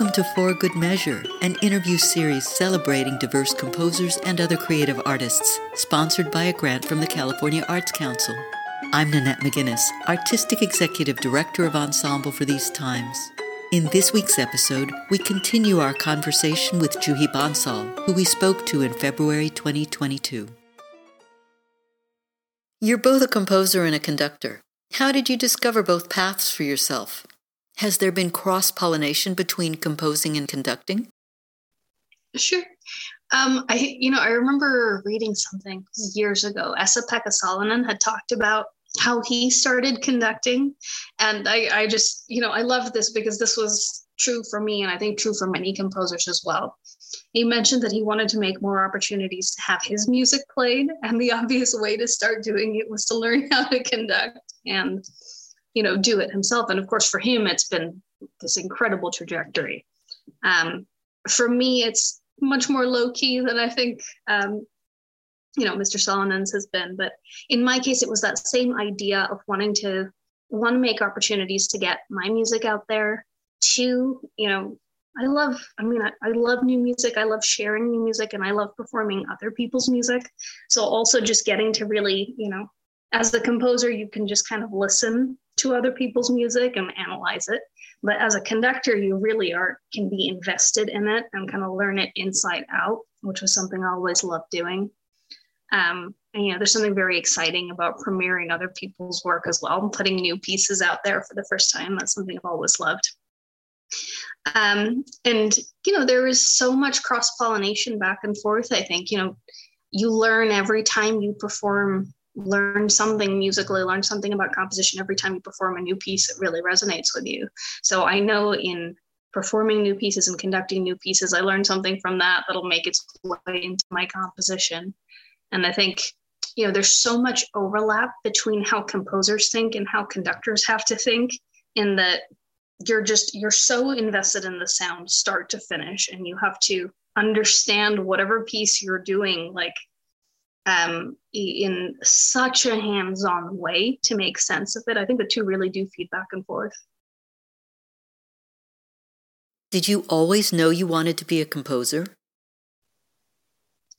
Welcome to For Good Measure, an interview series celebrating diverse composers and other creative artists, sponsored by a grant from the California Arts Council. I'm Nanette McGuinness, Artistic Executive Director of Ensemble for these times. In this week's episode, we continue our conversation with Juhi Bansal, who we spoke to in February 2022. You're both a composer and a conductor. How did you discover both paths for yourself? Has there been cross pollination between composing and conducting? Sure. Um, I, you know, I remember reading something years ago. Esa-Pekka Salonen had talked about how he started conducting, and I, I just, you know, I love this because this was true for me, and I think true for many composers as well. He mentioned that he wanted to make more opportunities to have his music played, and the obvious way to start doing it was to learn how to conduct. And you know do it himself. And of course for him it's been this incredible trajectory. Um, for me it's much more low key than i think um, you know mr salonen's has been. But in my case it was that same idea of wanting to one make opportunities to get my music out there. Two you know i love i mean I, I love new music. I love sharing new music and i love performing other people's music. So also just getting to really you know as the composer you can just kind of listen to other people's music and analyze it. But as a conductor, you really are can be invested in it and kind of learn it inside out, which was something I always loved doing. Um, and you know, there's something very exciting about premiering other people's work as well, and putting new pieces out there for the first time. That's something I've always loved. Um, and you know, there is so much cross pollination back and forth. I think you know, you learn every time you perform learn something musically, learn something about composition every time you perform a new piece that really resonates with you. So I know in performing new pieces and conducting new pieces, I learned something from that that'll make its way into my composition. And I think, you know, there's so much overlap between how composers think and how conductors have to think, in that you're just, you're so invested in the sound start to finish, and you have to understand whatever piece you're doing, like um, in such a hands-on way to make sense of it. I think the two really do feed back and forth. Did you always know you wanted to be a composer?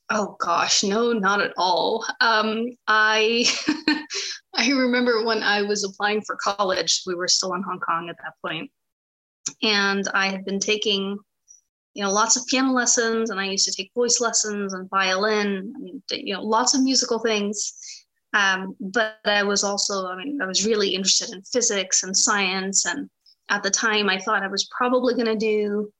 Oh gosh, no, not at all. Um, I I remember when I was applying for college, we were still in Hong Kong at that point, and I had been taking you know lots of piano lessons and i used to take voice lessons and violin mean you know lots of musical things. Um, but i was also i mean i was really interested in physics and science and at the time i thought i was probably going to do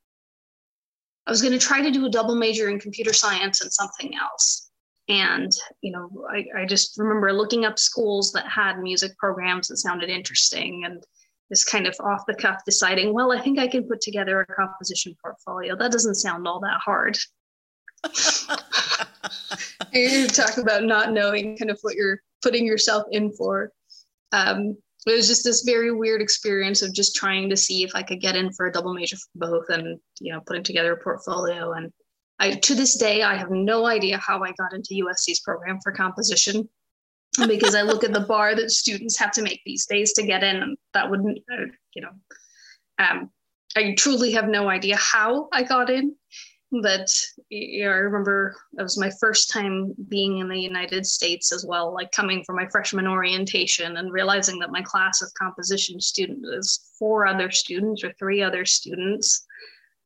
i was going to try to do a double major in computer science and something else. And you know I, I just remember looking up schools that had music programs that sounded interesting and just kind of off the cuff deciding, well, I think I can put together a composition portfolio. That doesn't sound all that hard. you talk about not knowing kind of what you're putting yourself in for. Um, it was just this very weird experience of just trying to see if I could get in for a double major for both and, you know, putting together a portfolio. And I, to this day, I have no idea how I got into USC's program for composition because I look at the bar that students have to make these days to get in, and that wouldn't, uh, you know, um, I truly have no idea how I got in. But you know, I remember it was my first time being in the United States as well, like coming for my freshman orientation and realizing that my class of composition students was four other students or three other students.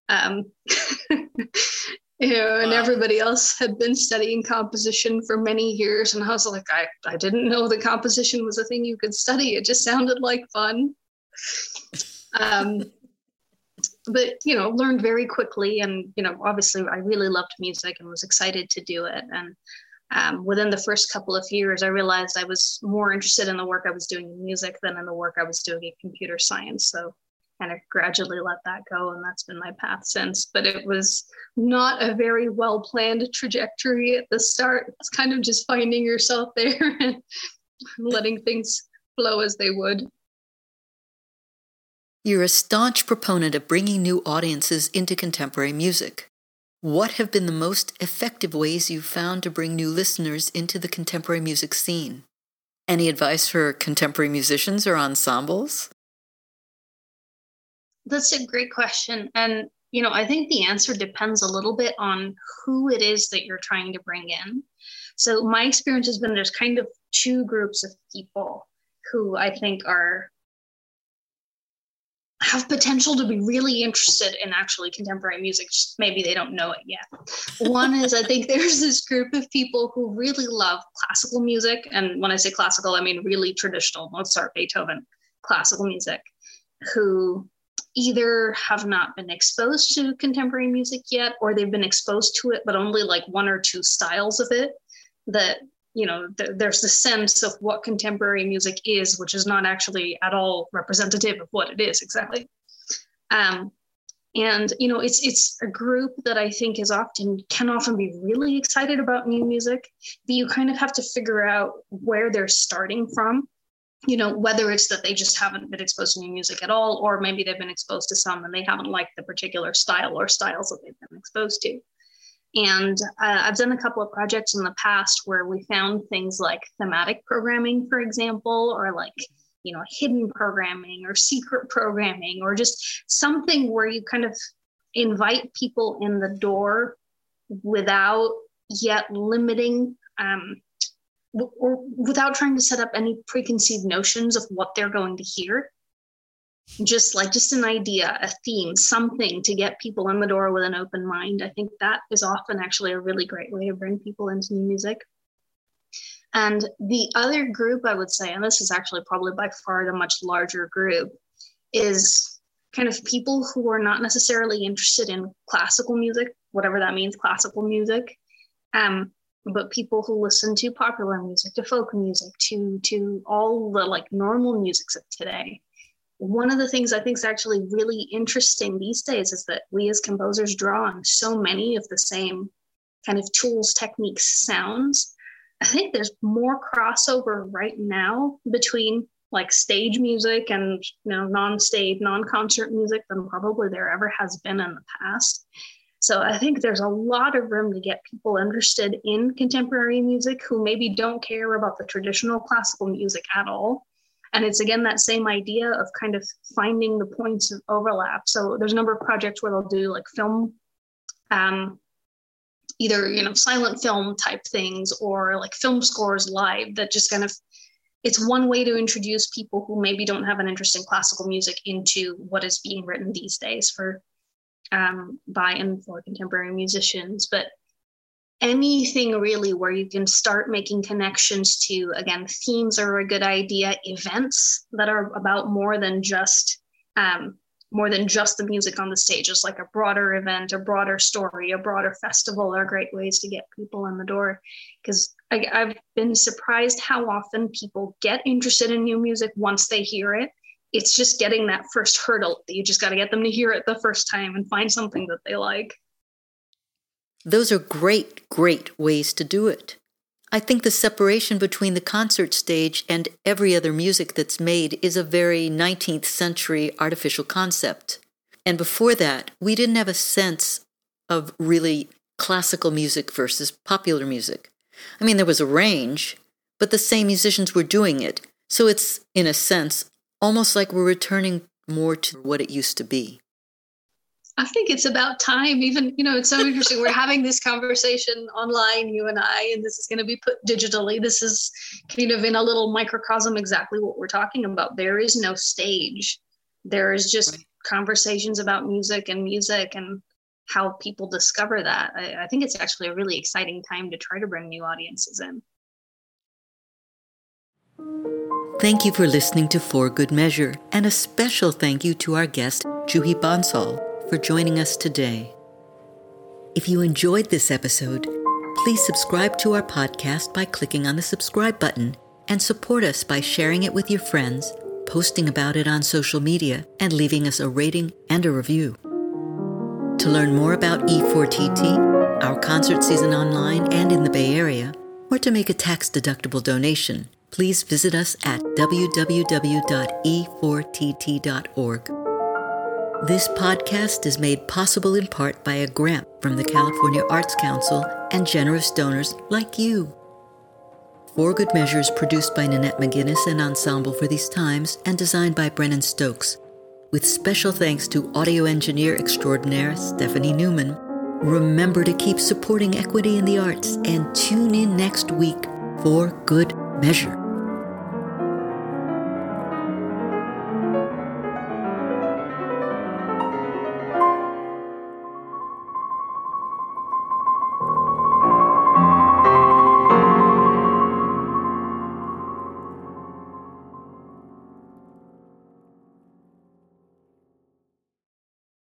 Um, you know, and wow. everybody else had been studying composition for many years. And I was like, I, I didn't know that composition was a thing you could study. It just sounded like fun. Um, but, you know, learned very quickly. And, you know, obviously I really loved music and was excited to do it. And um, within the first couple of years, I realized I was more interested in the work I was doing in music than in the work I was doing in computer science. So kind of gradually let that go and that's been my path since. But it was not a very well planned trajectory at the start. It's kind of just finding yourself there and letting things flow as they would. You're a staunch proponent of bringing new audiences into contemporary music. What have been the most effective ways you've found to bring new listeners into the contemporary music scene? Any advice for contemporary musicians or ensembles that's a great question. And you know, I think the answer depends a little bit on who it is that you're trying to bring in. So my experience has been there's kind of two groups of people who I think are have potential to be really interested in actually contemporary music just maybe they don't know it yet one is i think there's this group of people who really love classical music and when i say classical i mean really traditional mozart beethoven classical music who either have not been exposed to contemporary music yet or they've been exposed to it but only like one or two styles of it that you know th- there's the sense of what contemporary music is which is not actually at all representative of what it is exactly. Um, and you know it's it's a group that i think is often can often be really excited about new music but you kind of have to figure out where they're starting from you know whether it's that they just haven't been exposed to new music at all or maybe they've been exposed to some and they haven't liked the particular style or styles that they've been exposed to. And uh, I've done a couple of projects in the past where we found things like thematic programming, for example, or like, you know, hidden programming or secret programming, or just something where you kind of invite people in the door without yet limiting um, or without trying to set up any preconceived notions of what they're going to hear. Just like just an idea a theme something to get people in the door with an open mind. I think that is often actually a really great way to bring people into new music. And the other group i would say and this is actually probably by far the much larger group is kind of people who are not necessarily interested in classical music whatever that means classical music. Um, but people who listen to popular music to folk music to to all the like normal musics of today one of the things I think is actually really interesting these days is that we as composers draw on so many of the same kind of tools, techniques, sounds. I think there's more crossover right now between like stage music and you know non-stage, non-concert music than probably there ever has been in the past. So I think there's a lot of room to get people interested in contemporary music who maybe don't care about the traditional classical music at all. And it's again that same idea of kind of finding the points of overlap. So there's a number of projects where they'll do like film um, either you know silent film type things or like film scores live that just kind of it's one way to introduce people who maybe don't have an interest in classical music into what is being written these days for um, by and for contemporary musicians but anything really where you can start making connections to again themes are a good idea events that are about more than just um, more than just the music on the stage. Just like a broader event a broader story a broader festival are great ways to get people in the door. Because i've been surprised how often people get interested in new music once they hear it it's just getting that first hurdle you just got to get them to hear it the first time and find something that they like those are great, great ways to do it. I think the separation between the concert stage and every other music that's made is a very 19th century artificial concept. And before that, we didn't have a sense of really classical music versus popular music. I mean, there was a range, but the same musicians were doing it. So it's, in a sense, almost like we're returning more to what it used to be. I think it's about time. Even, you know, it's so interesting. We're having this conversation online, you and I, and this is going to be put digitally. This is kind of in a little microcosm exactly what we're talking about. There is no stage, there is just right. conversations about music and music and how people discover that. I, I think it's actually a really exciting time to try to bring new audiences in. Thank you for listening to For Good Measure, and a special thank you to our guest, Juhi Bansal for joining us today. If you enjoyed this episode, please subscribe to our podcast by clicking on the subscribe button and support us by sharing it with your friends, posting about it on social media, and leaving us a rating and a review. To learn more about E4TT, our concert season online and in the Bay Area, or to make a tax deductible donation, please visit us at www.e4tt.org. This podcast is made possible in part by a grant from the California Arts Council and generous donors like you. For Good Measures produced by Nanette McGuinness and Ensemble for These Times and designed by Brennan Stokes. with special thanks to audio engineer extraordinaire Stephanie Neumann. Remember to keep supporting equity in the arts and tune in next week for Good Measure.